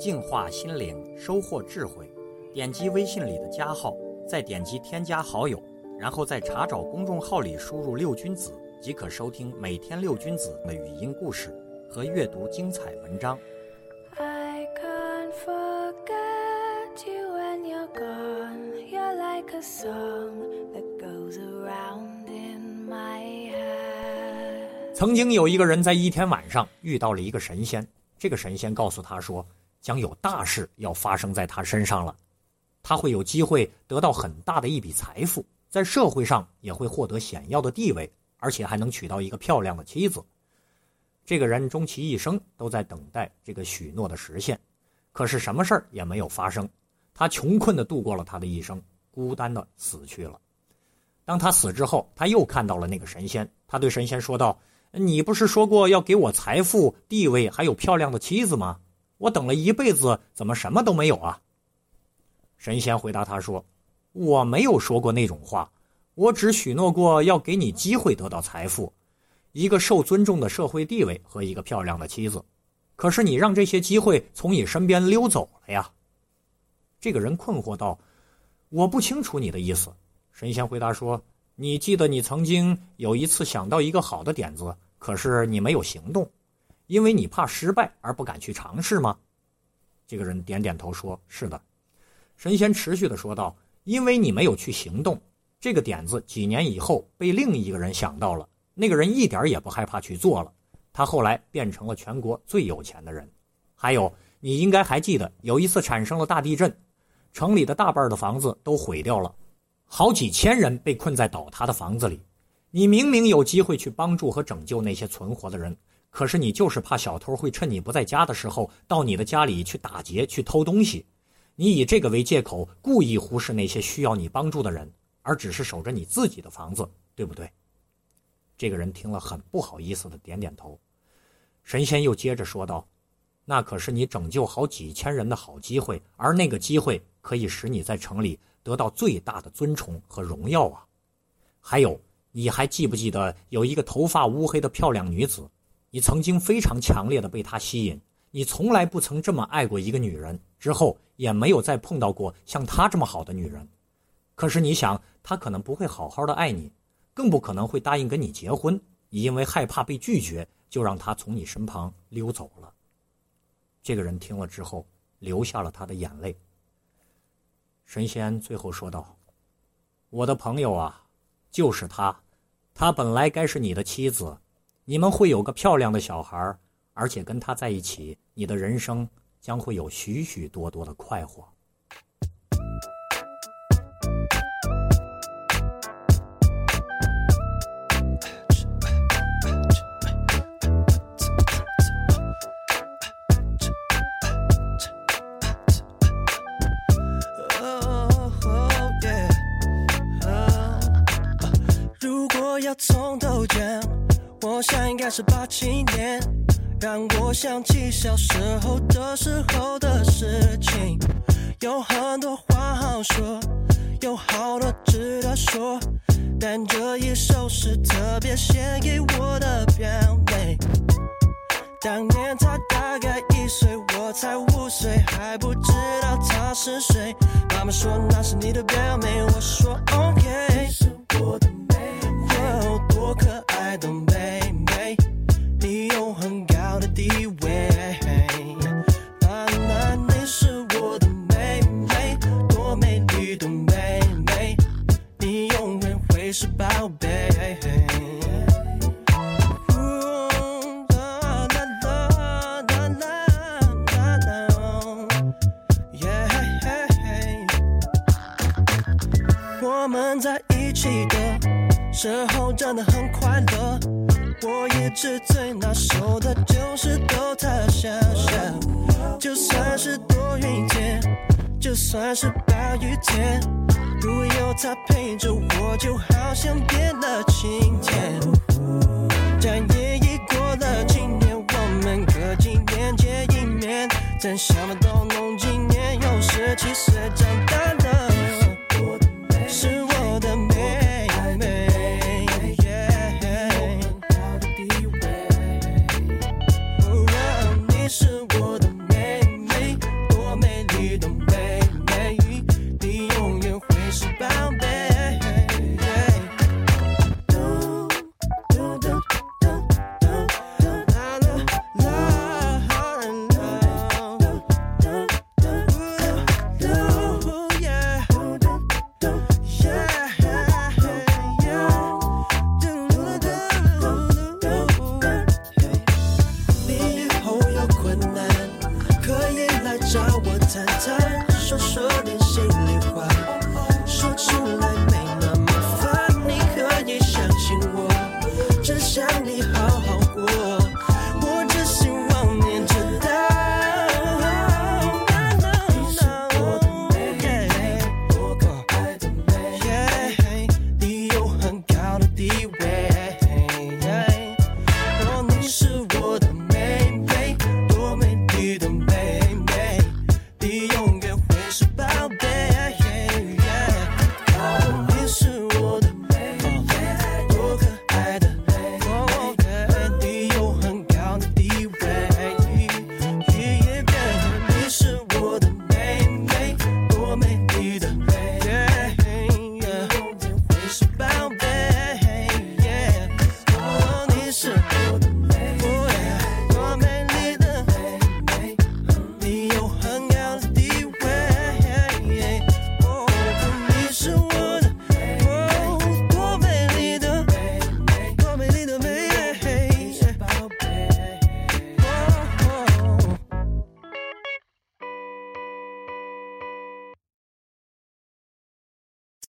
净化心灵，收获智慧。点击微信里的加号，再点击添加好友，然后在查找公众号里输入“六君子”，即可收听每天六君子的语音故事和阅读精彩文章。I can't forget you when you're gone. You're like a song that goes around in my head. 曾经有一个人在一天晚上遇到了一个神仙，这个神仙告诉他说，将有大事要发生在他身上了，他会有机会得到很大的一笔财富，在社会上也会获得显要的地位，而且还能娶到一个漂亮的妻子。这个人终其一生都在等待这个许诺的实现，可是什么事儿也没有发生，他穷困的度过了他的一生，孤单的死去了。当他死之后，他又看到了那个神仙，他对神仙说道。你不是说过要给我财富、地位，还有漂亮的妻子吗？我等了一辈子，怎么什么都没有啊？神仙回答他说：“我没有说过那种话，我只许诺过要给你机会得到财富，一个受尊重的社会地位和一个漂亮的妻子。可是你让这些机会从你身边溜走了呀。”这个人困惑道：“我不清楚你的意思。”神仙回答说。你记得你曾经有一次想到一个好的点子，可是你没有行动，因为你怕失败而不敢去尝试吗？这个人点点头说：“是的。”神仙持续的说道：“因为你没有去行动，这个点子几年以后被另一个人想到了，那个人一点也不害怕去做了，他后来变成了全国最有钱的人。还有，你应该还记得有一次产生了大地震，城里的大半的房子都毁掉了。”好几千人被困在倒塌的房子里，你明明有机会去帮助和拯救那些存活的人，可是你就是怕小偷会趁你不在家的时候到你的家里去打劫、去偷东西。你以这个为借口，故意忽视那些需要你帮助的人，而只是守着你自己的房子，对不对？这个人听了很不好意思的点点头。神仙又接着说道：“那可是你拯救好几千人的好机会，而那个机会可以使你在城里。”得到最大的尊崇和荣耀啊！还有，你还记不记得有一个头发乌黑的漂亮女子？你曾经非常强烈的被她吸引，你从来不曾这么爱过一个女人，之后也没有再碰到过像她这么好的女人。可是你想，她可能不会好好的爱你，更不可能会答应跟你结婚。你因为害怕被拒绝，就让她从你身旁溜走了。这个人听了之后，流下了他的眼泪。神仙最后说道：“我的朋友啊，就是她，她本来该是你的妻子，你们会有个漂亮的小孩，而且跟他在一起，你的人生将会有许许多多的快活。”我想应该是八七年，让我想起小时候的时候的事情。有很多话好说，有好多值得说，但这一首是特别献给我的表妹。当年她大概一岁，我才五岁，还不知道她是谁。妈妈说那是你的表妹，我说我们在一起的时候真的很快乐。我一直最拿手的就是逗他笑笑，就算是多云天，就算是暴雨天，如果有他陪着我，就好像变了晴天。转眼已过了几年，我们隔几年见一面，真想不到